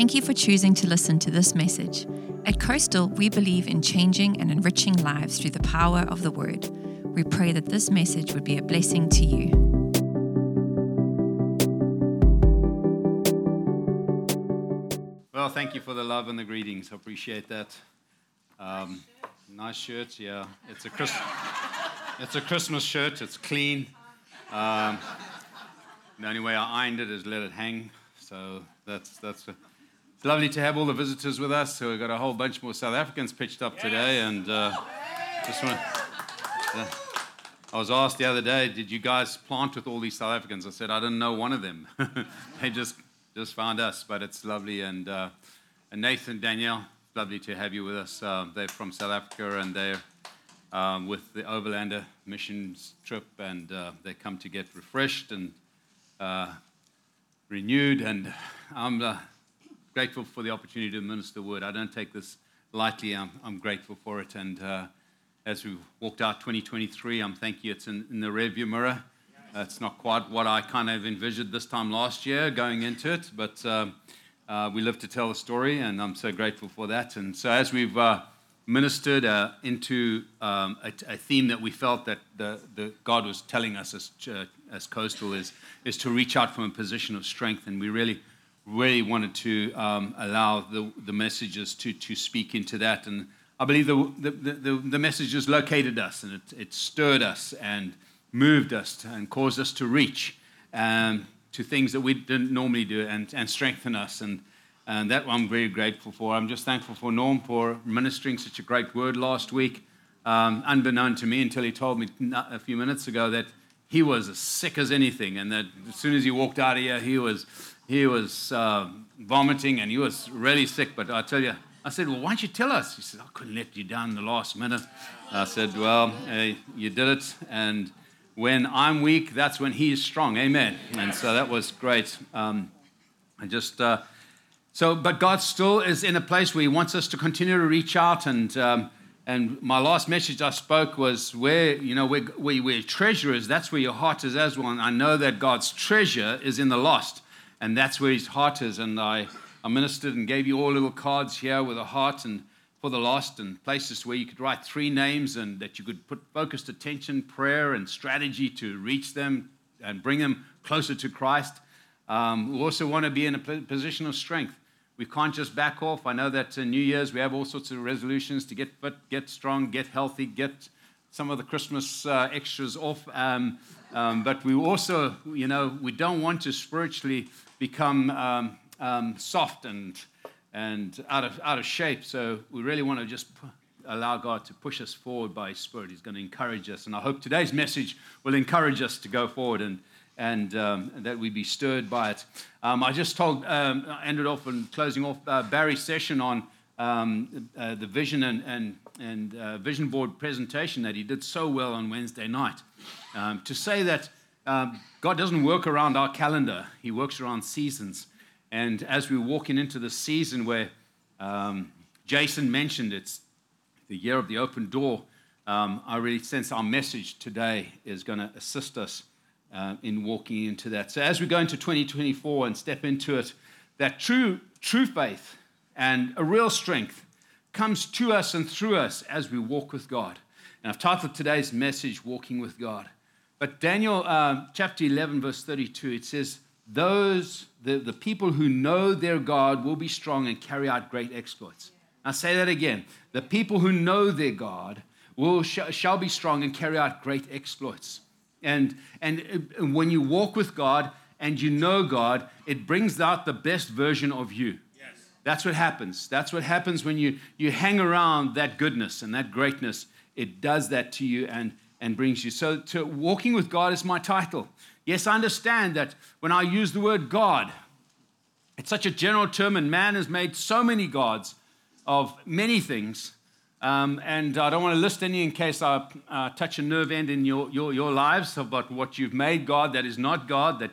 Thank you for choosing to listen to this message. At Coastal, we believe in changing and enriching lives through the power of the Word. We pray that this message would be a blessing to you. Well, thank you for the love and the greetings. I appreciate that. Um, nice shirt, yeah. It's a Chris- it's a Christmas shirt. It's clean. Um, the only way I ironed it is let it hang. So that's that's. It's lovely to have all the visitors with us. So we've got a whole bunch more South Africans pitched up today, and uh, just want. Uh, I was asked the other day, did you guys plant with all these South Africans? I said I didn't know one of them. they just just found us, but it's lovely. And, uh, and Nathan, Danielle, lovely to have you with us. Uh, they're from South Africa and they're um, with the Overlander missions trip, and uh, they come to get refreshed and uh, renewed. And I'm uh, grateful for the opportunity to minister the word. I don't take this lightly. I'm, I'm grateful for it. And uh, as we walked out 2023, I'm thank you. It's in, in the rearview mirror. It's not quite what I kind of envisioned this time last year going into it, but um, uh, we live to tell the story, and I'm so grateful for that. And so, as we've uh, ministered uh, into um, a, a, theme that we felt that the, the God was telling us as, as Coastal is, is to reach out from a position of strength, and we really, really wanted to um, allow the, the messages to, to speak into that. And I believe the, the, the, the messages located us, and it, it stirred us, and moved us and caused us to reach um, to things that we didn't normally do and, and strengthen us. And, and that I'm very grateful for. I'm just thankful for Norm for ministering such a great word last week, um, unbeknown to me until he told me a few minutes ago that he was as sick as anything, and that as soon as he walked out of here, he was, he was uh, vomiting and he was really sick. But I tell you, I said, Well, why don't you tell us? He said, I couldn't let you down in the last minute. I said, Well, you did it. And when I'm weak, that's when He is strong. Amen. And so that was great. Um, I just uh, so, but God still is in a place where He wants us to continue to reach out. And um, and my last message I spoke was where you know where, where where treasure is, that's where your heart is as well. And I know that God's treasure is in the lost, and that's where His heart is. And I I ministered and gave you all little cards here with a heart and for the lost and places where you could write three names and that you could put focused attention, prayer, and strategy to reach them and bring them closer to Christ. Um, we also want to be in a position of strength. We can't just back off. I know that in New Year's we have all sorts of resolutions to get fit, get strong, get healthy, get some of the Christmas uh, extras off. Um, um, but we also, you know, we don't want to spiritually become um, um, soft and and out of, out of shape. So we really want to just allow God to push us forward by His Spirit. He's going to encourage us. And I hope today's message will encourage us to go forward and, and, um, that we be stirred by it. Um, I just told, um, ended off and closing off uh, Barry's session on um, uh, the vision and, and, and uh, vision board presentation that he did so well on Wednesday night. To say that um, God doesn't work around our calendar, He works around seasons. And as we're walking into the season where um, Jason mentioned it's the year of the open door, um, I really sense our message today is going to assist us uh, in walking into that. So as we go into 2024 and step into it, that true, true faith and a real strength comes to us and through us as we walk with God. And I've titled today's message, Walking with God. But Daniel uh, chapter 11, verse 32, it says, those, the, the people who know their God will be strong and carry out great exploits. I'll say that again. The people who know their God will, sh- shall be strong and carry out great exploits. And, and, and when you walk with God and you know God, it brings out the best version of you. Yes. That's what happens. That's what happens when you, you hang around that goodness and that greatness. It does that to you and, and brings you. So, to walking with God is my title. Yes, I understand that when I use the word God, it's such a general term, and man has made so many gods of many things. Um, and I don't want to list any in case I uh, touch a nerve end in your, your, your lives about what you've made God that is not God, that,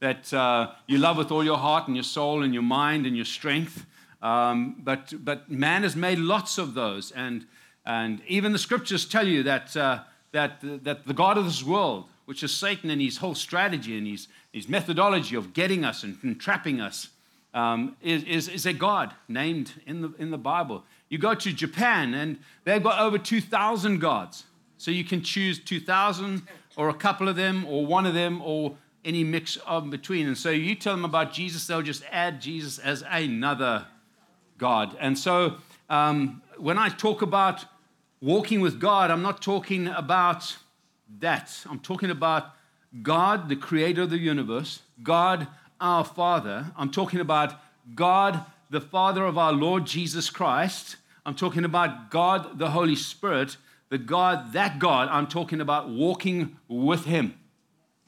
that uh, you love with all your heart and your soul and your mind and your strength. Um, but, but man has made lots of those. And, and even the scriptures tell you that, uh, that, that the God of this world, which is Satan and his whole strategy and his, his methodology of getting us and, trapping us. um, is, is, is a god named in the, in the Bible. You go to Japan, and they've got over 2,000 gods. So you can choose 2,000 or a couple of them or one of them or any mix of between. And so you tell them about Jesus, they'll just add Jesus as another God. And so um, when I talk about walking with God, I'm not talking about that. I'm talking about God, the creator of the universe, God, our Father. I'm talking about God, the Father of our Lord Jesus Christ. I'm talking about God, the Holy Spirit, the God, that God. I'm talking about walking with Him.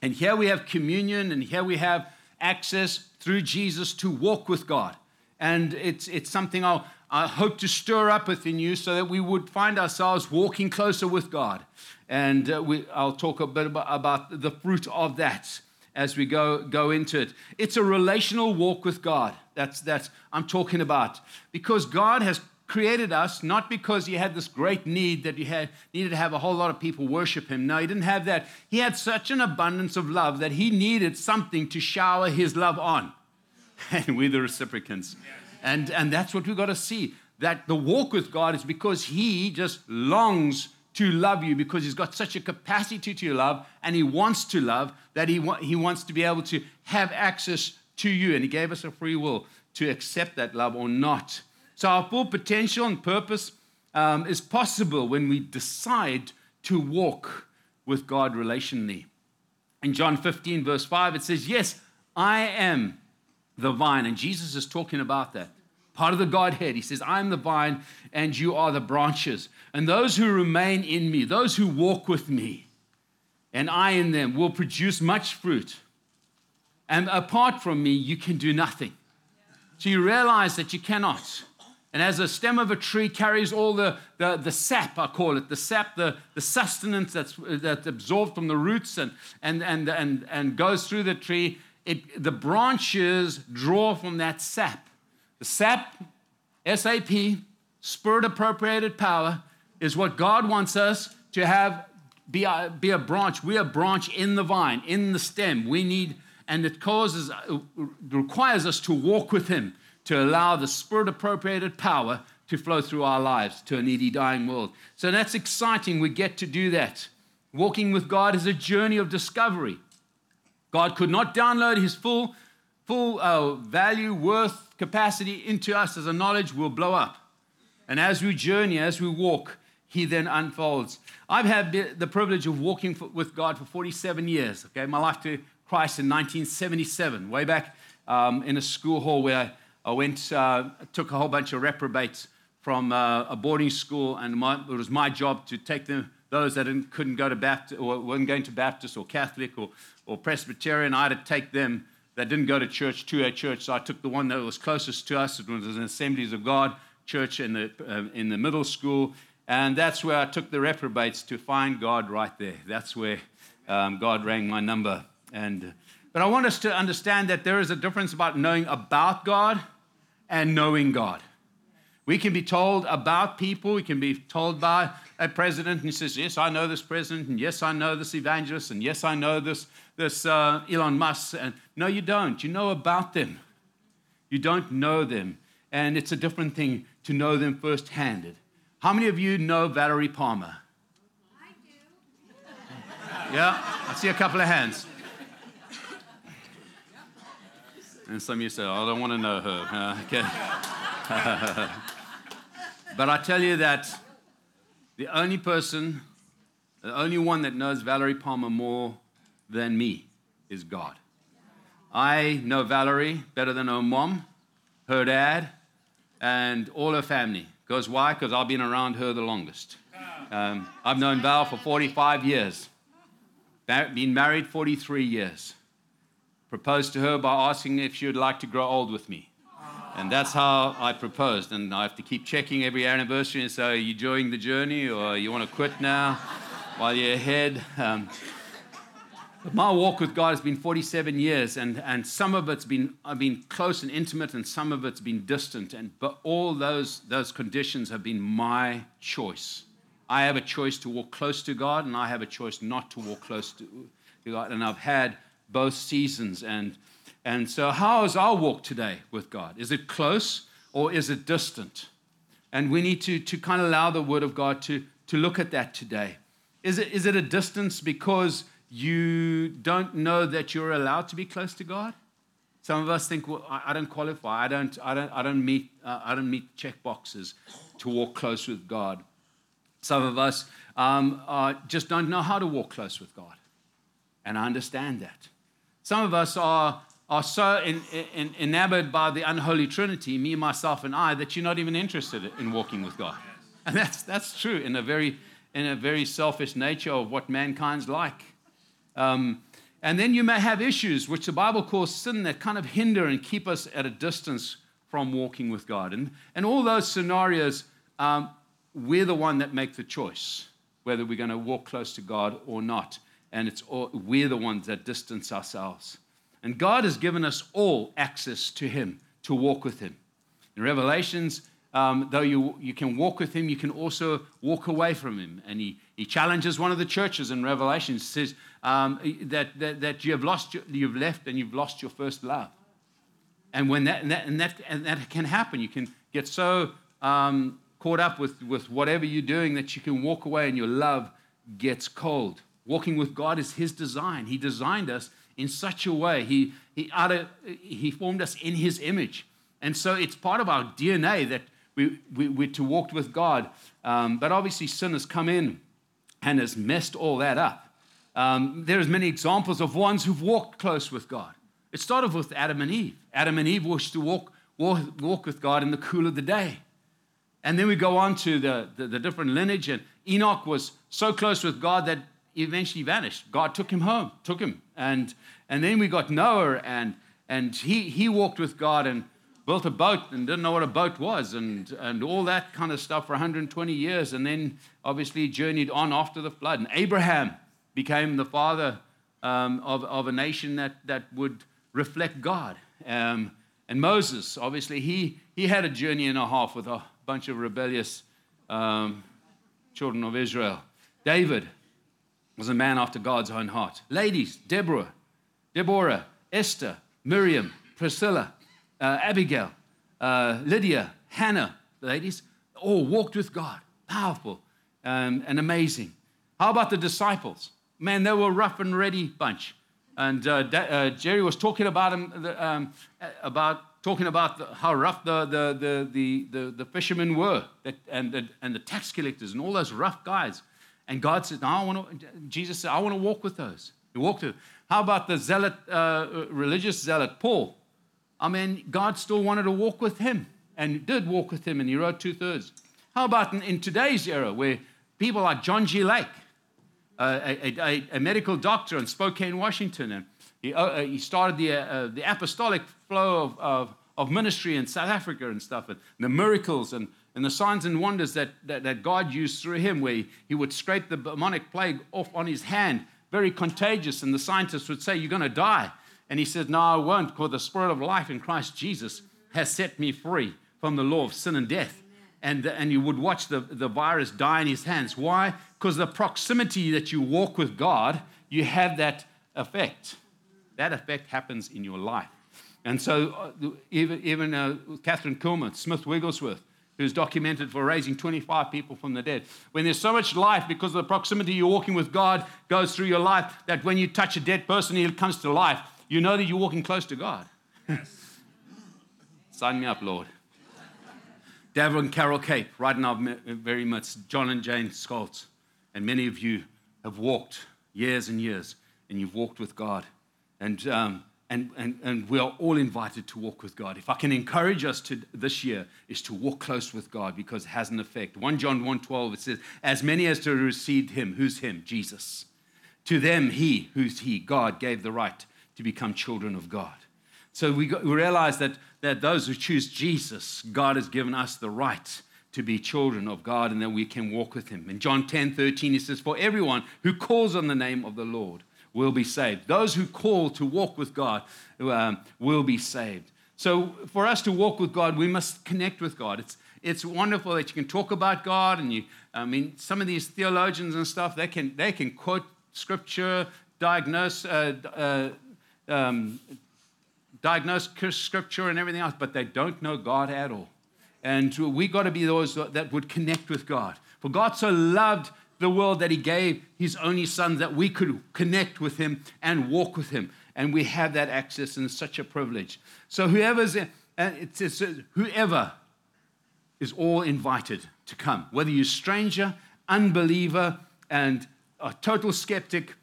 And here we have communion, and here we have access through Jesus to walk with God. And it's, it's something I'll, I hope to stir up within you so that we would find ourselves walking closer with God. And uh, we, I'll talk a bit about, about the fruit of that as we go, go into it. It's a relational walk with God. That's, that's I'm talking about. Because God has created us not because he had this great need that he had needed to have a whole lot of people worship him. No, he didn't have that. He had such an abundance of love that he needed something to shower his love on. And we're the recipients. And, and that's what we've got to see. That the walk with God is because he just longs to love you because he's got such a capacity to love and he wants to love that he, wa- he wants to be able to have access to you. And he gave us a free will to accept that love or not. So, our full potential and purpose um, is possible when we decide to walk with God relationally. In John 15, verse 5, it says, Yes, I am the vine. And Jesus is talking about that. Part of the Godhead. He says, I am the vine and you are the branches. And those who remain in me, those who walk with me, and I in them, will produce much fruit. And apart from me, you can do nothing. So you realize that you cannot. And as a stem of a tree carries all the, the, the sap, I call it, the sap, the, the sustenance that's, that's absorbed from the roots and, and, and, and, and goes through the tree, it, the branches draw from that sap. The sap, SAP, spirit appropriated power, is what God wants us to have be a, be a branch. We're a branch in the vine, in the stem. We need, and it causes, it requires us to walk with Him to allow the spirit appropriated power to flow through our lives to a needy, dying world. So that's exciting. We get to do that. Walking with God is a journey of discovery. God could not download his full, full uh, value, worth, capacity into us as a knowledge will blow up. And as we journey, as we walk, he then unfolds. I've had the privilege of walking for, with God for 47 years. Okay, my life to Christ in 1977, way back um, in a school hall where I went, uh, took a whole bunch of reprobates from uh, a boarding school, and my, it was my job to take them, those that couldn't go to Baptist or weren't going to Baptist or Catholic or, or Presbyterian. I had to take them that didn't go to church to a church. So I took the one that was closest to us. It was an Assemblies of God church in the, uh, in the middle school. And that's where I took the reprobates to find God right there. That's where um, God rang my number. And, but I want us to understand that there is a difference about knowing about God and knowing God. We can be told about people. We can be told by a president, and he says, Yes, I know this president, and yes, I know this evangelist, and yes, I know this, this uh, Elon Musk. And no, you don't. You know about them. You don't know them. And it's a different thing to know them firsthand. How many of you know Valerie Palmer? I do. Yeah, I see a couple of hands. And some of you say, oh, I don't want to know her. Uh, okay. but I tell you that the only person, the only one that knows Valerie Palmer more than me is God. I know Valerie better than her mom, her dad, and all her family. Because why? Because I've been around her the longest. Um, I've known Val for 45 years, been married 43 years proposed to her by asking if she would like to grow old with me. And that's how I proposed. And I have to keep checking every anniversary and say, Are you enjoying the journey or you want to quit now while you're ahead? Um, my walk with God has been 47 years, and, and some of it's been, I've been close and intimate, and some of it's been distant. And, but all those, those conditions have been my choice. I have a choice to walk close to God, and I have a choice not to walk close to God. And I've had both seasons. And And so, how is our walk today with God? Is it close or is it distant? And we need to, to kind of allow the Word of God to, to look at that today. Is it, is it a distance because you don't know that you're allowed to be close to God? Some of us think, well, I, don't qualify. I don't, I don't, I don't meet, uh, I don't meet check boxes to walk close with God. Some of us um, uh, just don't know how to walk close with God. And I understand that. Some of us are, are so in, in, enamored by the unholy trinity, me, myself, and I, that you're not even interested in walking with God. And that's, that's true in a, very, in a very selfish nature of what mankind's like. Um, and then you may have issues, which the Bible calls sin, that kind of hinder and keep us at a distance from walking with God. And, and all those scenarios, um, we're the one that make the choice whether we're going to walk close to God or not. And it's all, we're the ones that distance ourselves. And God has given us all access to Him to walk with Him. In Revelations, um, though you, you can walk with Him, you can also walk away from Him. And He, he challenges one of the churches in Revelation, says um, that, that, that you have lost, your, you've left and you've lost your first love. And when that, and that, and that, and that can happen, you can get so um, caught up with, with whatever you're doing that you can walk away and your love gets cold. Walking with God is His design. He designed us in such a way. He, he, he formed us in His image. And so it's part of our DNA that we, we, we're to walk with God. Um, but obviously, sin has come in and has messed all that up. Um, there's many examples of ones who've walked close with God. It started with Adam and Eve. Adam and Eve wished to walk, walk, walk with God in the cool of the day. And then we go on to the, the, the, different lineage, and Enoch was so close with God that eventually vanished. God took him home, took him. And, and then we got Noah, and, and he, he walked with God and built a boat and didn't know what a boat was, and, and all that kind of stuff for 120 years. And then obviously journeyed on after the flood. And Abraham became the father um, of, of a nation that, that would reflect God. Um, and Moses, obviously, he, he had a journey and a half with a bunch of rebellious um, children of Israel. David was a man after God's own heart. Ladies, Deborah, Deborah, Esther, Miriam, Priscilla, uh, Abigail, uh, Lydia, Hannah, ladies, all walked with God. Powerful um, and amazing. How about the disciples? Man, they were a rough and ready bunch. And uh, uh Jerry was talking about them, um, about talking about the, how rough the, the, the, the, the, the fishermen were that, and, the, and the tax collectors and all those rough guys. And God said, no, I want to, Jesus said, I want to walk with those. He walked with How about the zealot, uh, religious zealot, Paul? I mean, God still wanted to walk with him and did walk with him, and he wrote two thirds. How about in, in, today's era where people like John G. Lake, uh, a, a, a, medical doctor in Spokane, Washington, and he, uh, he started the, uh, the apostolic flow of, of, of, ministry in South Africa and stuff, and the miracles and, and the signs and wonders that, that, that God used through him, where he, would scrape the demonic plague off on his hand, very contagious, and the scientists would say, You're going to die. And he said, No, I won't, because the spirit of life in Christ Jesus has set me free from the law of sin and death. And, and you would watch the, the virus die in his hands. Why? Because the proximity that you walk with God, you have that effect that effect happens in your life. And so, uh, even, even uh, Kathryn Kuhlman, Smith Wigglesworth, who's documented for raising 25 people from the dead. When there's so much life because of the proximity you're walking with God goes through your life, that when you touch a dead person, he comes to life, you know that you're walking close to God. Yes. Sign me up, Lord. Davin and Carol Cape, right now, very much, John and Jane Scholtz, and many of you have walked years and years, and you've walked with God. And, um, and, and, and we are all invited to walk with God. If I can encourage us to this year, is to walk close with God because it has an effect. 1 John 1.12, it says, as many as to received him, who's him? Jesus. To them, he, who's he? God gave the right to become children of God. So we, got, we realize that, that those who choose Jesus, God has given us the right to be children of God and that we can walk with him. In John 10, 13, he says, For everyone who calls on the name of the Lord will be saved. Those who call to walk with God um, will be saved. So, for us to walk with God, we must connect with God. It's, it's wonderful that you can talk about God, and you, I mean, some of these theologians and stuff, they can, they can quote scripture, diagnose, uh, uh, um, diagnose scripture and everything else, but they don't know God at all. And we got to be those that would connect with God. For God so loved the world that He gave His only Son that we could connect with Him and walk with Him. And we have that access, and such a privilege. So whoever's, uh, it says, whoever is all invited to come, whether you're stranger, unbeliever, and a total skeptic,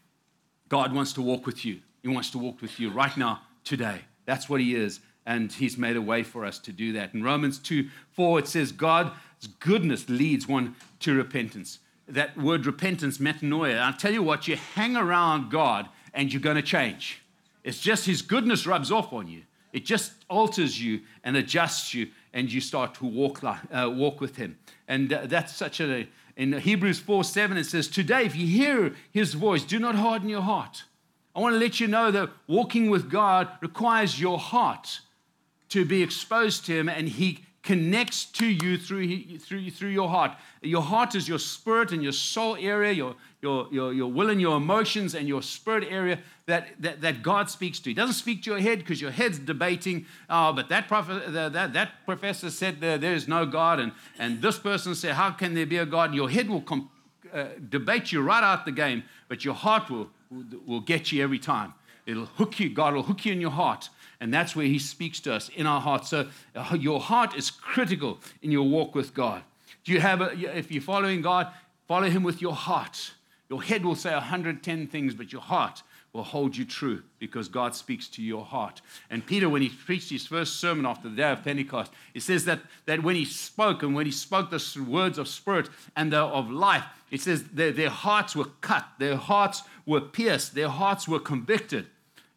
God wants to walk with you. He wants to walk with you right now, today. That's what He is. And He's made a way for us to do that. In Romans 2 4, it says, God's goodness leads one to repentance. That word repentance, metanoia. I'll tell you what, you hang around God and you're going to change. It's just His goodness rubs off on you. It just alters you and adjusts you, and you start to walk, like, uh, walk with Him. And uh, that's such a, in Hebrews 4 7, it says, Today, if you hear His voice, do not harden your heart. I want to let you know that walking with God requires your heart to be exposed to Him, and He connects to you through, through, through your heart. Your heart is your spirit and your soul area, your, your, your, your will and your emotions and your spirit area that, that, that God speaks to. He doesn't speak to your head because your head's debating, oh, but that, prof- that, that professor said there, there is no God, and, and this person said, how can there be a God? Your head will com- uh, debate you right out the game, but your heart will, will get you every time. It'll hook you, God will hook you in your heart. And that's where He speaks to us in our heart. So uh, your heart is critical in your walk with God. Do you have, a, if you're following God, follow Him with your heart. Your head will say 110 things, but your heart will hold you true because God speaks to your heart. And Peter, when he preached his first sermon after the day of Pentecost, it says that, that when he spoke and when he spoke the words of spirit and the, of life, it says their, their hearts were cut, their hearts were pierced, their hearts were convicted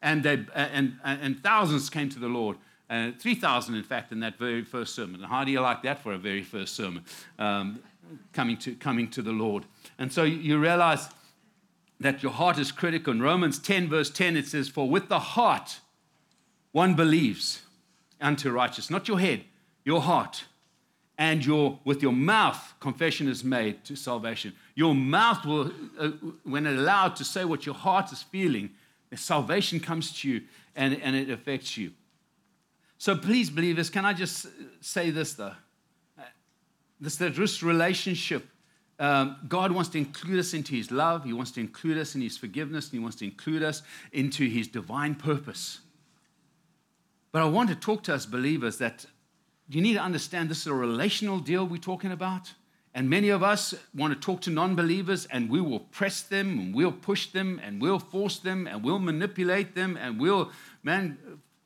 and, they, and, and thousands came to the Lord. Uh, 3,000, in fact, in that very first sermon. How do you like that for a very first sermon? Um, coming, to, coming to the Lord. And so you realize that your heart is critical. In Romans 10, verse 10, it says, For with the heart one believes unto righteousness, not your head, your heart. And your, with your mouth, confession is made to salvation. Your mouth will, uh, when allowed to say what your heart is feeling, Salvation comes to you and, and it affects you. So please, believers, can I just say this though? This, this relationship, um, God wants to include us into His love. He wants to include us in His forgiveness. And he wants to include us into His divine purpose. But I want to talk to us believers that you need to understand this is a relational deal we're talking about. And many of us want to talk to non believers and we will press them and we'll push them and we'll force them and we'll manipulate them and we'll, man,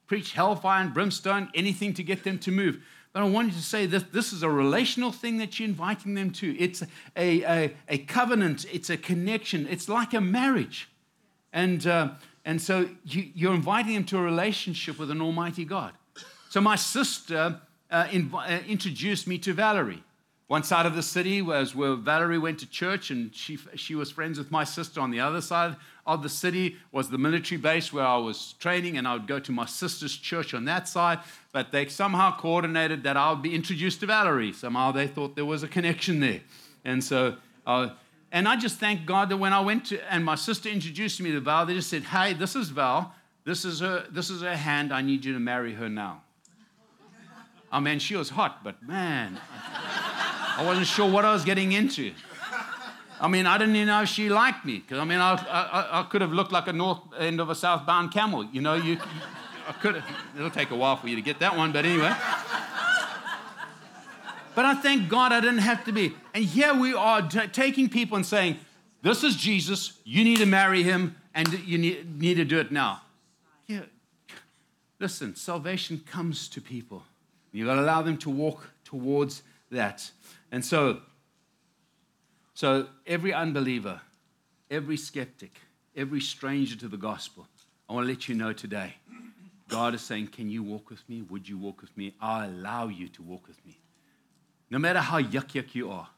preach hellfire and brimstone, anything to get them to move. But I wanted to say that this is a relational thing that you're inviting them to. It's a, a, a covenant, it's a connection, it's like a marriage. And, uh, and so you, you're inviting them to a relationship with an Almighty God. So my sister uh, inv- uh, introduced me to Valerie. One side of the city was where Valerie went to church, and she, she was friends with my sister. On the other side of the city was the military base where I was training, and I would go to my sister's church on that side. But they somehow coordinated that I would be introduced to Valerie. Somehow they thought there was a connection there. And so, uh, and I just thank God that when I went to, and my sister introduced me to Val, they just said, Hey, this is Val. This is her, this is her hand. I need you to marry her now. I mean, she was hot, but man. I wasn't sure what I was getting into. I mean, I didn't even know if she liked me. Because, I mean, I, I, I, could have looked like a north end of a southbound camel. You know, you, I could it'll take a while for you to get that one, but anyway. But I thank God I didn't have to be. And here we are t- taking people and saying, This is Jesus, you need to marry him, and you need, need to do it now. Yeah. Listen, salvation comes to people. You've got to allow them to walk towards that. And so, so every unbeliever, every skeptic, every stranger to the gospel, I want to let you know today, God is saying, Can you walk with me? Would you walk with me? I allow you to walk with me. No matter how yuck yuck you are,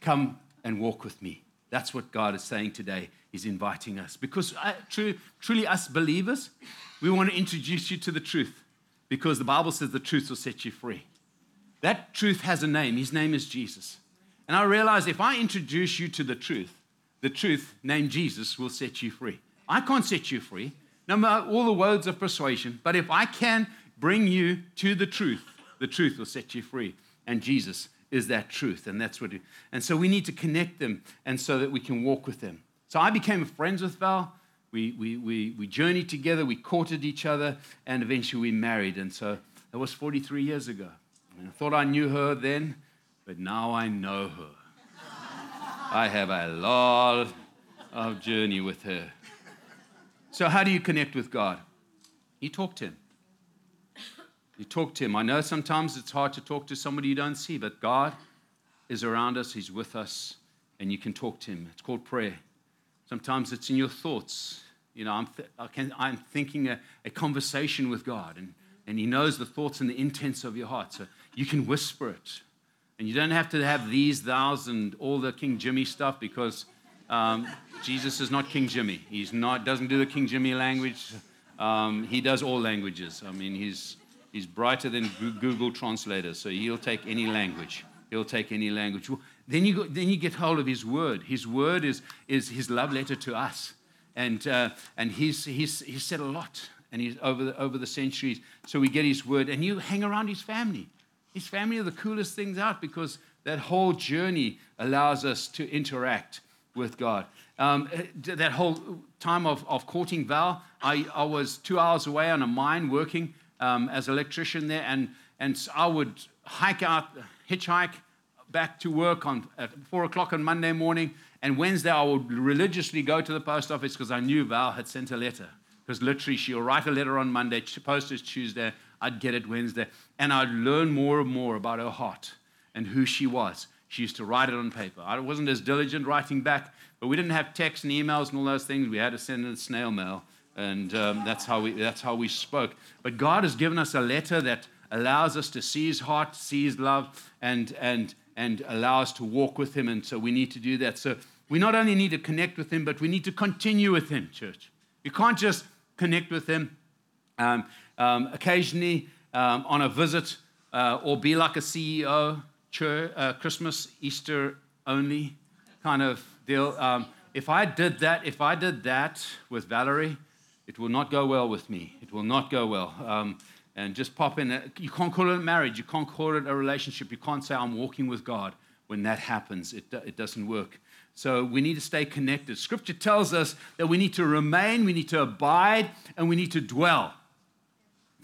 come and walk with me. That's what God is saying today. He's inviting us. Because uh, truly, us believers, we want to introduce you to the truth because the Bible says the truth will set you free. That truth has a name. His name is Jesus. And I realize if I introduce you to the truth, the truth named Jesus will set you free. I can't set you free. no matter all the words of persuasion, but if I can bring you to the truth, the truth will set you free. And Jesus is that truth. And that's what it, and so we need to connect them and so that we can walk with them. So I became friends with Val. We, we, we, we journeyed together, we courted each other, and eventually we married. And so that was 43 years ago. And I thought I knew her then, but now I know her. I have a lot of journey with her. So, how do you connect with God? You talk to Him. You talk to Him. I know sometimes it's hard to talk to somebody you don't see, but God is around us, He's with us, and you can talk to Him. It's called prayer. Sometimes it's in your thoughts. You know, I'm, th- I can, I'm thinking a, a conversation with God, and, and He knows the thoughts and the intents of your heart. So you can whisper it. And you don't have to have these, thous, and all the King Jimmy stuff because um, Jesus is not King Jimmy. He's not, doesn't do the King Jimmy language. Um, he does all languages. I mean, he's, he's brighter than Google Translator, so he'll take any language. He'll take any language. Then you, go, then you get hold of his word. His word is, is his love letter to us. And, uh, and he's, he's, he's said a lot and he's over the, over the centuries. So we get his word, and you hang around his family. His family are the coolest things out because that whole journey allows us to interact with God. Um, eh, that whole time of, of courting Val, I, I was two hours away on a mine working um, as an electrician there, and, and I would hike out, hitchhike back to work on at four o'clock on Monday morning. And Wednesday, I would religiously go to the post office because I knew Val had sent a letter. Because literally, she'll write a letter on Monday, post it Tuesday, I'd get it Wednesday, and I'd learn more and more about her heart and who she was. She used to write it on paper. I wasn't as diligent writing back, but we didn't have text and emails and all those things. We had to send in snail mail, and um, that's, how we, that's how we spoke. But God has given us a letter that allows us to see His heart, see His love, and, and, and allow us to walk with Him. And so we need to do that. So we not only need to connect with Him, but we need to continue with Him, church. You can't just connect with Him. Um, um, occasionally um, on a visit uh, or be like a CEO, church, uh, Christmas, Easter only kind of deal. Um, if I did that, if I did that with Valerie, it will not go well with me. It will not go well. Um, and just pop in. You can't call it a marriage. You can't call it a relationship. You can't say, I'm walking with God. When that happens, it, it doesn't work. So we need to stay connected. Scripture tells us that we need to remain, we need to abide, and we need to dwell.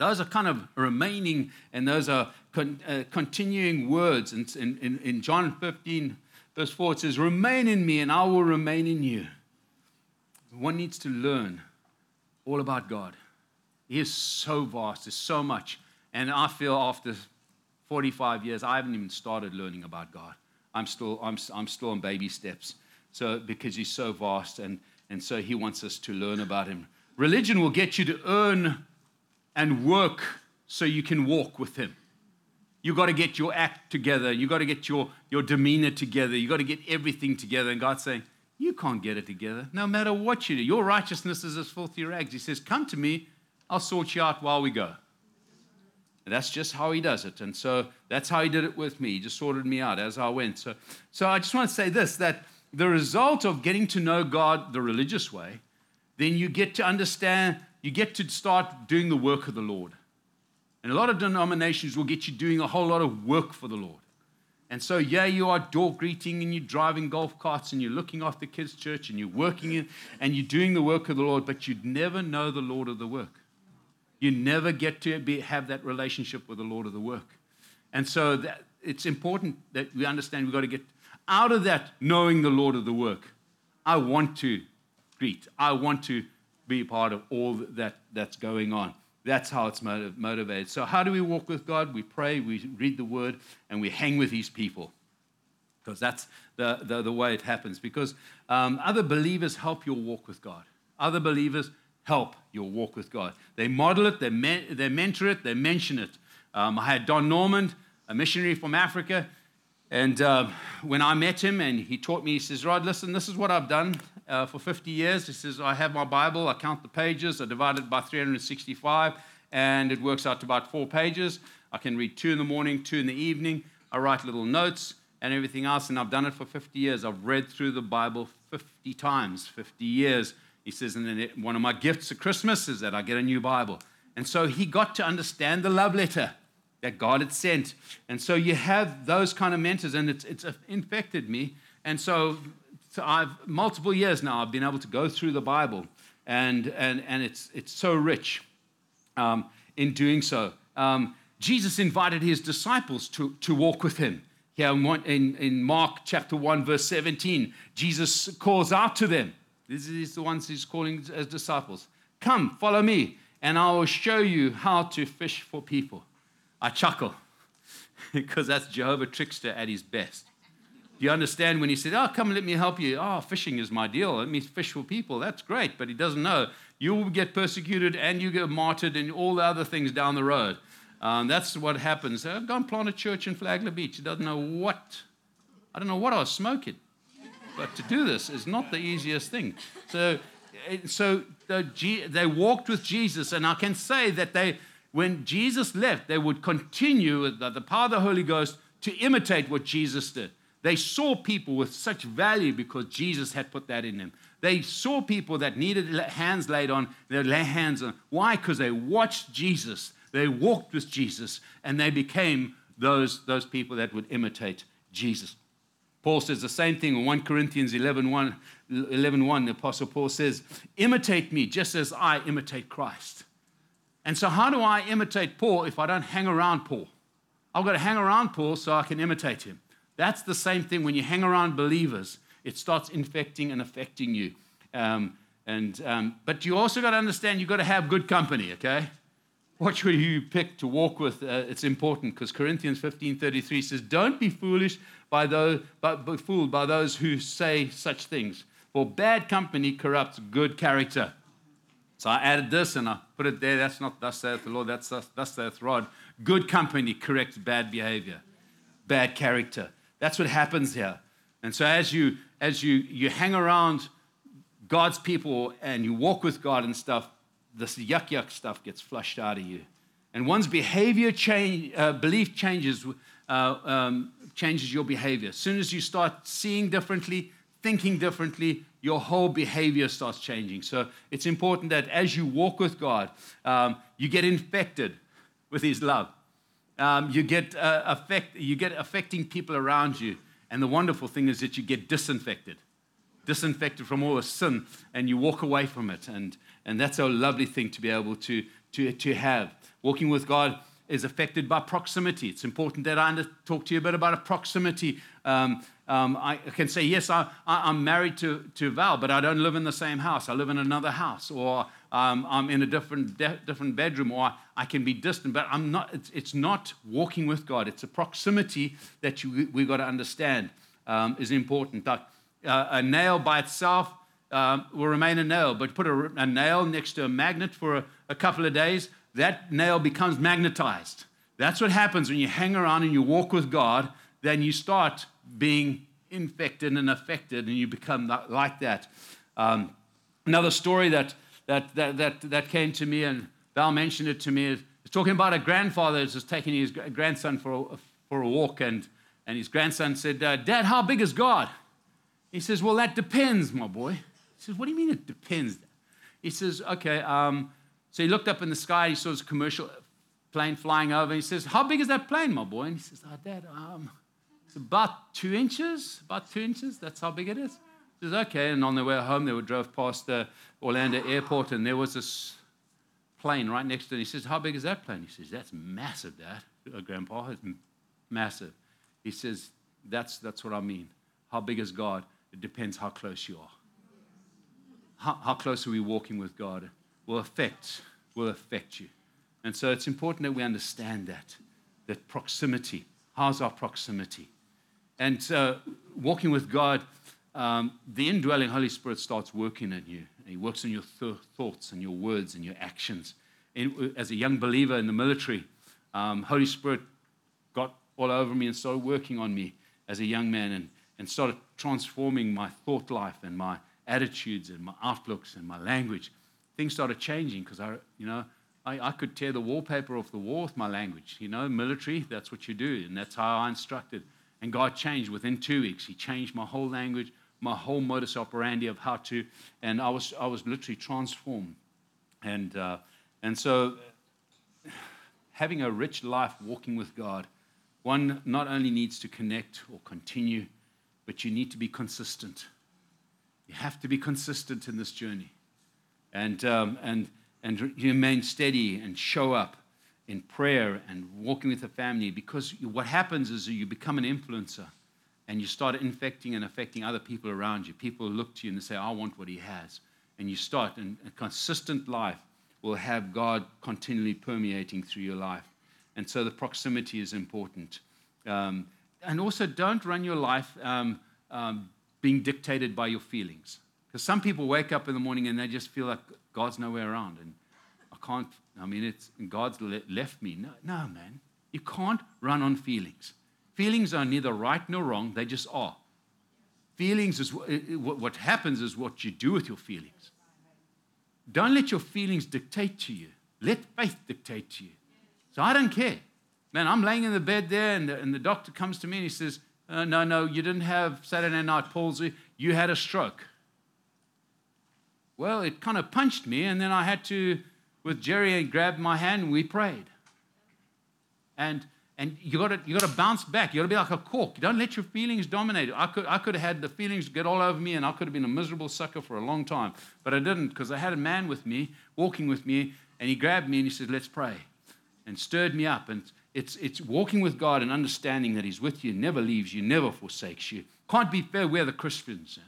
Those are kind of remaining, and those are con, uh, continuing words. And in, in, in John 15, verse 4, it says, Remain in me, and I will remain in you. One needs to learn all about God. He is so vast, there's so much. And I feel after 45 years, I haven't even started learning about God. I'm still, I'm, I'm still on baby steps. So, because he's so vast, and, and so he wants us to learn about him. Religion will get you to earn and work so you can walk with Him. You got to get your act together. You got to get your, your demeanor together. You got to get everything together. And God's saying, You can't get it together no matter what you do. Your righteousness is as filthy rags. He says, Come to me, I'll sort you out while we go. And that's just how he does it. And so that's how he did it with me. He just sorted me out as I went. So, so I just want to say this that the result of getting to know God the religious way, then you get to understand you get to start doing the work of the Lord. And a lot of denominations will get you doing a whole lot of work for the Lord. And so, yeah, you are door greeting and you're driving golf carts and you're looking after kids' church and you're working in, and you're doing the work of the Lord, but you'd never know the Lord of the work. You never get to be, have that relationship with the Lord of the work. And so that, it's important that we understand we've got to get out of that knowing the Lord of the work. I want to greet. I want to be part of all that that's going on. That's how it's motiv- motivated. So, how do we walk with God? We pray, we read the word, and we hang with these people. Because that's the, the, the way it happens. Because um, other believers help your walk with God. Other believers help your walk with God. They model it, they, they mentor it, they mention it. Um, I had Don Normand, a missionary from Africa, and uh, when I met him and he taught me, he says, Rod, listen, this is what I've done uh, for 50 years. He says, I have my Bible, I count the pages, I divide it by 365, and it works out to about four pages. I can read two in the morning, two in the evening. I write little notes and everything else, and I've done it for 50 years. I've read through the Bible 50 times, 50 years. He says, and then it, one of my gifts at Christmas is that I get a new Bible. And so he got to understand the love letter that God had sent. And so you have those kind of mentors, and it's, it's infected me. And so, so I've multiple years now, I've been able to go through the Bible, and, and, and it's, it's so rich um, in doing so. Um, Jesus invited his disciples to, to walk with him. Here in, in Mark chapter 1, verse 17, Jesus calls out to them. These are the ones he's calling as disciples. Come, follow me, and I will show you how to fish for people. I chuckle because that's Jehovah trickster at his best. Do you understand when he said, Oh, come, let me help you? Oh, fishing is my deal. Let me fish for people. That's great. But he doesn't know you will get persecuted and you get martyred and all the other things down the road. Um, that's what happens. I've gone plant a church in Flagler Beach. He doesn't know what, I don't know what I was smoking. But to do this is not the easiest thing. So, eh, so the, they walked with Jesus, and I can say that they, when Jesus left, they would continue with the power of the Holy Ghost to imitate what Jesus did. They saw people with such value because Jesus had put that in them. They saw people that needed hands laid on, lay hands on. Why? Because they watched Jesus, they walked with Jesus, and they became those, those people that would imitate Jesus. Paul says the same thing in 1 Corinthians 11 1, 11 1. The Apostle Paul says, Imitate me just as I imitate Christ. And so, how do I imitate Paul if I don't hang around Paul? I've got to hang around Paul so I can imitate him. That's the same thing when you hang around believers, it starts infecting and affecting you. Um, and, um, but you also got to understand you've got to have good company, okay? What will you pick to walk with? Uh, it's important because Corinthians 15:33 says, Don't be foolish by those, but be fooled by those who say such things. For bad company corrupts good character. So I added this and I put it there. That's not thus saith the Lord, that's thus, thus saith Rod. Good company corrects bad behavior, bad character. That's what happens here. And so as you as you you hang around God's people and you walk with God and stuff, this yuck yuck stuff gets flushed out of you. And one's behavior change, uh, belief changes uh, um, changes your behavior. As soon as you start seeing differently, thinking differently, your whole behavior starts changing. So it's important that as you walk with God, um, you get infected with His love. Um, you, get, uh, affect, you get affecting people around you. And the wonderful thing is that you get disinfected, disinfected from all the sin, and you walk away from it. And, and that's a lovely thing to be able to, to, to have. Walking with God is affected by proximity. It's important that I talk to you a bit about a proximity. Um, um, I can say, yes, I, am married to, to Val, but I don't live in the same house. I live in another house, or um, I'm in a different, de- different bedroom, or I can be distant, but I'm not, it's, it's not walking with God. It's a proximity that you, we've got to understand um, is important. Like, uh, a nail by itself uh, will remain a nail, but put a, a nail next to a magnet for a, a couple of days, that nail becomes magnetized. That's what happens when you hang around and you walk with God, then you start being infected and affected, and you become like that. Um, another story that, that, that, that, that came to me, and Val mentioned it to me, is talking about a grandfather who's just taking his grandson for a, for a walk, and, and his grandson said, uh, Dad, how big is God? He says, Well, that depends, my boy. He says, What do you mean it depends? He says, Okay, um, so he looked up in the sky, he saw this commercial plane flying over. He says, How big is that plane, my boy? And he says, Oh, Dad, um, it's about two inches. About two inches. That's how big it is. He says, Okay. And on their way home, they were drove past the Orlando airport, and there was this plane right next to it. He says, How big is that plane? He says, That's massive, Dad. Uh, Grandpa, it's massive. He says, that's, that's what I mean. How big is God? It depends how close you are. How, how close are we walking with God? will affect, will affect you. And so it's important that we understand that, that proximity. How's our proximity? And so walking with God, um, the indwelling Holy Spirit starts working in you. He works in your th- thoughts and your words and your actions. In, as a young believer in the military, um, Holy Spirit got all over me and started working on me as a young man and, and started transforming my thought life and my attitudes and my outlooks and my language things started changing because I, you know, I, I, could tear the wallpaper off the wall with my language. You know, military, that's what you do, and that's how I instructed. And God changed within two weeks. He changed my whole language, my whole modus operandi of how to, and I was, I was literally transformed. And, uh, and so having a rich life walking with God, one not only needs to connect or continue, but you need to be consistent. You have to be consistent in this journey and, um, and, and remain steady and show up in prayer and walking with the family because what happens is you become an influencer and you start infecting and affecting other people around you. People look to you and they say, I want what he has. And you start, and a consistent life will have God continually permeating through your life. And so the proximity is important. Um, and also, don't run your life um, um, being dictated by your feelings. Because some people wake up in the morning and they just feel like God's nowhere around. And I can't, I mean, it's, God's le- left me. No, no, man. You can't run on feelings. Feelings are neither right nor wrong, they just are. Feelings is what happens is what you do with your feelings. Don't let your feelings dictate to you. Let faith dictate to you. So I don't care. Man, I'm laying in the bed there, and the, and the doctor comes to me and he says, uh, No, no, you didn't have Saturday night palsy. You had a stroke. Well, it kind of punched me, and then I had to, with Jerry, grab my hand, and we prayed. And and you got to you got to bounce back. You got to be like a cork. Don't let your feelings dominate. I could I could have had the feelings get all over me, and I could have been a miserable sucker for a long time, but I didn't because I had a man with me, walking with me, and he grabbed me and he said, "Let's pray," and stirred me up. And it's it's walking with God and understanding that He's with you, never leaves you, never forsakes you. Can't be fair weather Christians.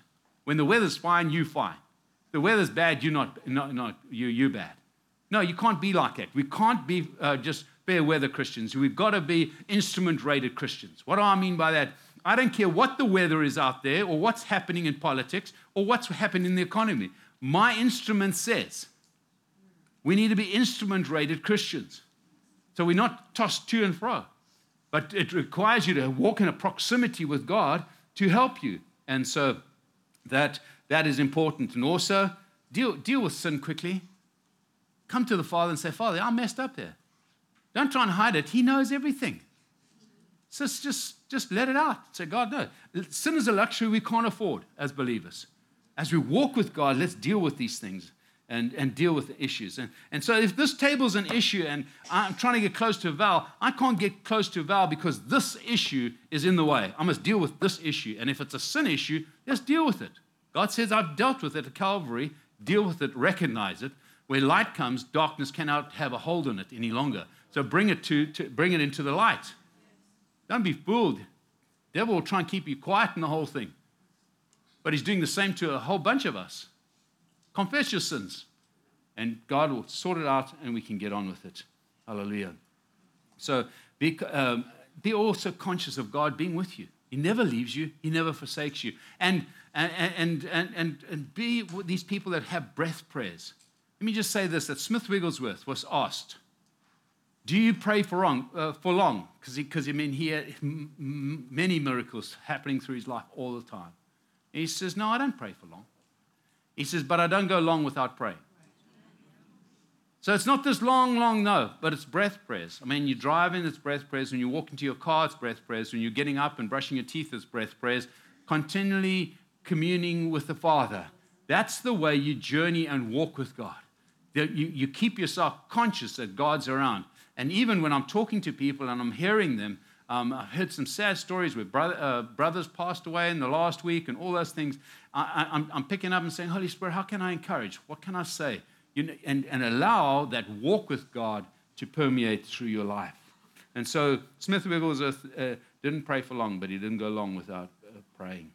When the weather's fine, you fine. The weather's bad, you're not not, not you you bad. No, you can't be like that. We can't be uh, just fair weather Christians. We've got to be instrument rated Christians. What do I mean by that? I don't care what the weather is out there or what's happening in politics or what's happening in the economy. My instrument says we need to be instrument rated Christians. So we're not tossed to and fro, but it requires you to walk in a proximity with God to help you. And so that, that is important. And also, deal, deal with sin quickly. Come to the Father and say, Father, I messed up there. Don't try and hide it. He knows everything. So just, just let it out. Say, God, no. Sin is a luxury we can't afford as believers. As we walk with God, let's deal with these things and, and deal with the issues. And, and so if this table's an issue and I'm trying to get close to Val, I can't get close to Val because this issue is in the way. I must deal with this issue. And if it's a sin issue, let's deal with it. God says, I've dealt with it at Calvary. Deal with it, recognize it. Where light comes, darkness cannot have a hold on it any longer. So bring it to, to bring it into the light. Don't be fooled. Devil will try and keep you quiet in the whole thing. But he's doing the same to a whole bunch of us. Confess your sins, and God will sort it out, and we can get on with it. Hallelujah. So be, um, be also conscious of God being with you. He never leaves you, He never forsakes you. And, and, and, and, and, and be these people that have breath prayers. Let me just say this that Smith Wigglesworth was asked, do you pray for long? Uh, for long? Because I mean, he had m- many miracles happening through his life all the time. And he says, No, I don't pray for long. He says, But I don't go long without praying. So it's not this long, long no, but it's breath prayers. I mean, you're driving, it's breath prayers. When you walk into your car, it's breath prayers. When you're getting up and brushing your teeth, it's breath prayers. Continually communing with the Father. That's the way you journey and walk with God. You, you keep yourself conscious that God's around. And even when I'm talking to people and I'm hearing them, um, I've heard some sad stories where brother, uh, brothers passed away in the last week and all those things. I, am picking up and saying, Holy Spirit, how can I encourage? What can I say? You know, and, and allow that walk with God to permeate through your life. And so Smith Wigglesworth uh, didn't pray for long, but he didn't go long without uh, praying.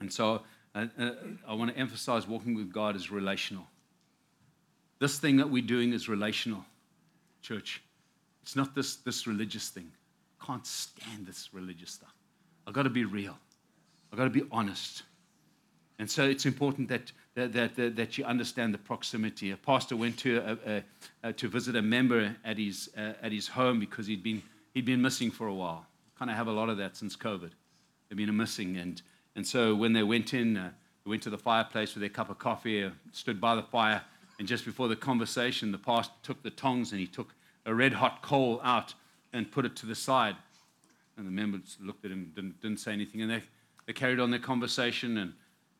And so uh, uh, I want to emphasize walking with God is relational. This thing that we're doing is relational church. It's not this, this religious thing. Can't stand this religious stuff. I've got to be real. I've got to be honest. And so it's important that, that, that, that you understand the proximity. A pastor went to, a, a, a, to visit a member at his, uh, at his home because he'd been, he'd been missing for a while. Kind of have a lot of that since COVID. They've been missing. And, and so when they went in, uh, they went to the fireplace with their cup of coffee, uh, stood by the fire, and just before the conversation, the pastor took the tongs and he took a red hot coal out and put it to the side. And the members looked at him, didn't, didn't say anything. And they, they carried on their conversation. And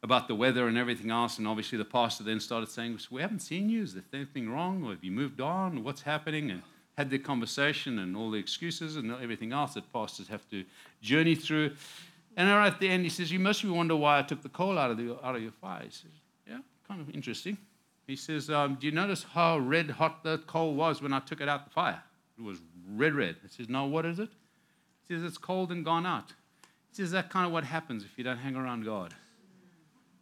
about the weather and everything else. And obviously, the pastor then started saying, We haven't seen you. Is there anything wrong? Or have you moved on? What's happening? And had the conversation and all the excuses and everything else that pastors have to journey through. And right at the end, he says, You must wonder why I took the coal out of, the, out of your fire. He says, Yeah, kind of interesting. He says, um, Do you notice how red hot the coal was when I took it out the fire? It was red, red. He says, No, what is it? He says, It's cold and gone out. He says, That's kind of what happens if you don't hang around God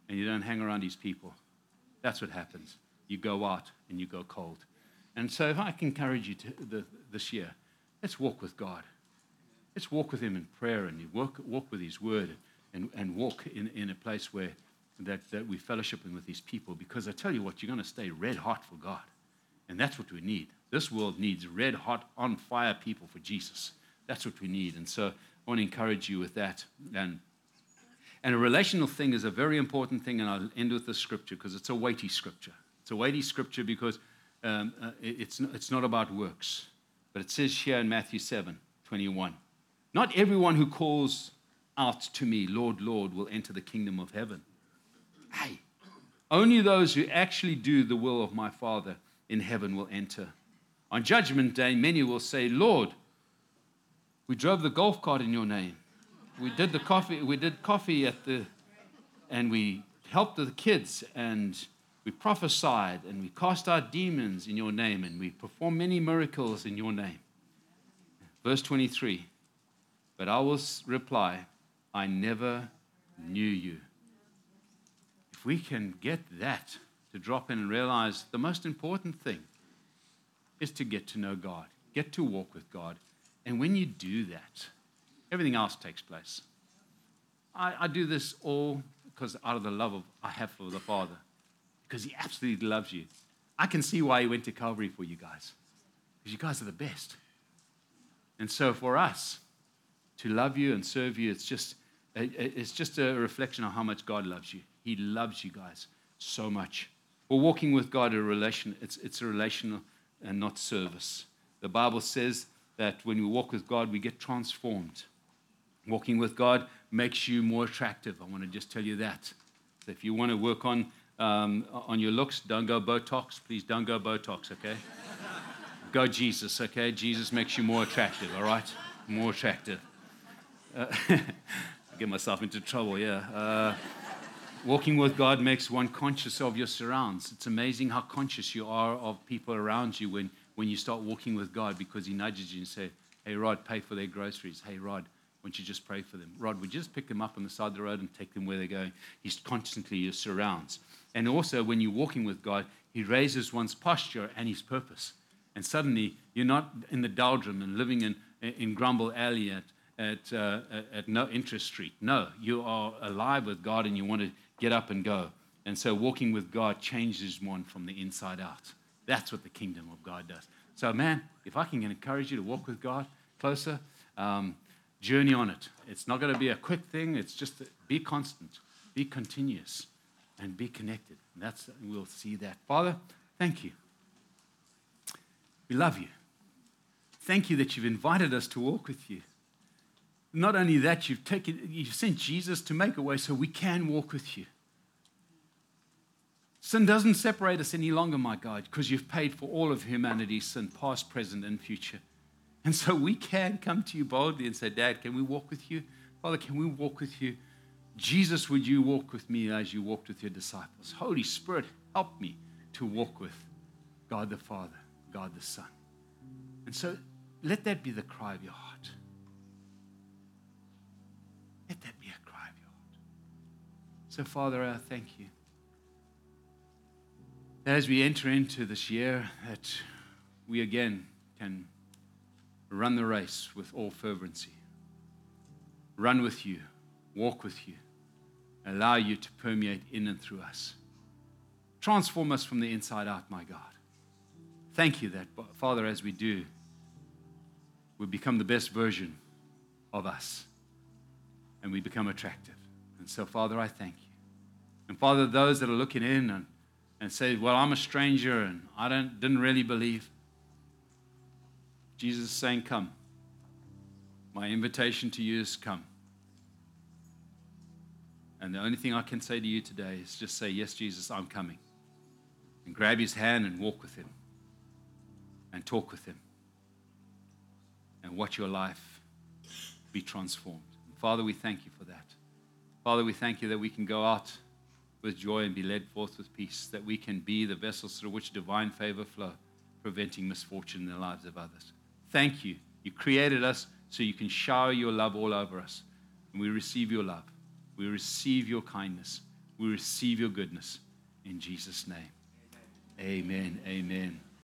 and you don't hang around these people. That's what happens. You go out and you go cold. And so, if I can encourage you to the, this year, let's walk with God. Let's walk with Him in prayer and you walk, walk with His Word and, and walk in, in a place where that, that we're fellowshipping with these people. Because I tell you what, you're going to stay red hot for God. And that's what we need. This world needs red hot, on fire people for Jesus. That's what we need. And so I want to encourage you with that. And, and a relational thing is a very important thing. And I'll end with the scripture because it's a weighty scripture. It's a weighty scripture because um, uh, it's, it's not about works. But it says here in Matthew 7 21, not everyone who calls out to me, Lord, Lord, will enter the kingdom of heaven. Hey, only those who actually do the will of my Father in heaven will enter. On judgment day, many will say, Lord, we drove the golf cart in your name. We did the coffee, we did coffee at the, and we helped the kids, and we prophesied, and we cast out demons in your name, and we performed many miracles in your name. Verse 23 But I will reply, I never knew you. If we can get that to drop in and realize the most important thing is to get to know God, get to walk with God. And when you do that, everything else takes place. I, I do this all because out of the love of, I have for the Father, because He absolutely loves you. I can see why He went to Calvary for you guys, because you guys are the best. And so for us to love you and serve you, it's just, it's just a reflection of how much God loves you. He loves you guys so much. Well, walking with God, a relation, it's, it's a relational and not service. The Bible says that when we walk with God, we get transformed. Walking with God makes you more attractive. I want to just tell you that. So if you want to work on, um, on your looks, don't go Botox. Please don't go Botox, okay? go Jesus, okay? Jesus makes you more attractive, all right? More attractive. Uh, I get myself into trouble, yeah. Uh, Walking with God makes one conscious of your surrounds. It's amazing how conscious you are of people around you when, when you start walking with God because He nudges you and say, Hey, Rod, pay for their groceries. Hey, Rod, won't you just pray for them? Rod, would you just pick them up on the side of the road and take them where they're going? He's constantly your surrounds. And also, when you're walking with God, He raises one's posture and His purpose. And suddenly, you're not in the doldrum and living in, in Grumble Alley at, at, uh, at no interest street. No, you are alive with God and you want to get up and go. And so walking with God changes one from the inside out. That's what the kingdom of God does. So, man, if I can encourage you to walk with God closer, um, journey on it. It's not going to be a quick thing. It's just be constant, be continuous, and be connected. And that's we'll see that. Father, thank you. We love you. Thank you that you've invited us to walk with you. Not only that, you've taken, you've sent Jesus to make a way so we can walk with you. Sin doesn't separate us any longer, my God, because you've paid for all of humanity's sin, past, present, and future. And so we can come to you boldly and say, Dad, can we walk with you? Father, can we walk with you? Jesus, would you walk with me as you walked with your disciples? Holy Spirit, help me to walk with God the Father, God the Son. And so let that be the cry of your heart. Let that be a cry of your heart. So, Father, I thank you as we enter into this year, that we again can run the race with all fervency. Run with you, walk with you, allow you to permeate in and through us. Transform us from the inside out, my God. Thank you that, Father, as we do, we become the best version of us and we become attractive. And so, Father, I thank you. And Father, those that are looking in and and say, Well, I'm a stranger and I don't, didn't really believe. Jesus is saying, Come. My invitation to you is come. And the only thing I can say to you today is just say, Yes, Jesus, I'm coming. And grab his hand and walk with him and talk with him and watch your life be transformed. Father, we thank you for that. Father, we thank you that we can go out with joy and be led forth with peace, that we can be the vessels through which divine favor flow, preventing misfortune in the lives of others. Thank you. You created us so you can shower your love all over us. And we receive your love. We receive your kindness. We receive your goodness. In Jesus' name. Amen. Amen. Amen.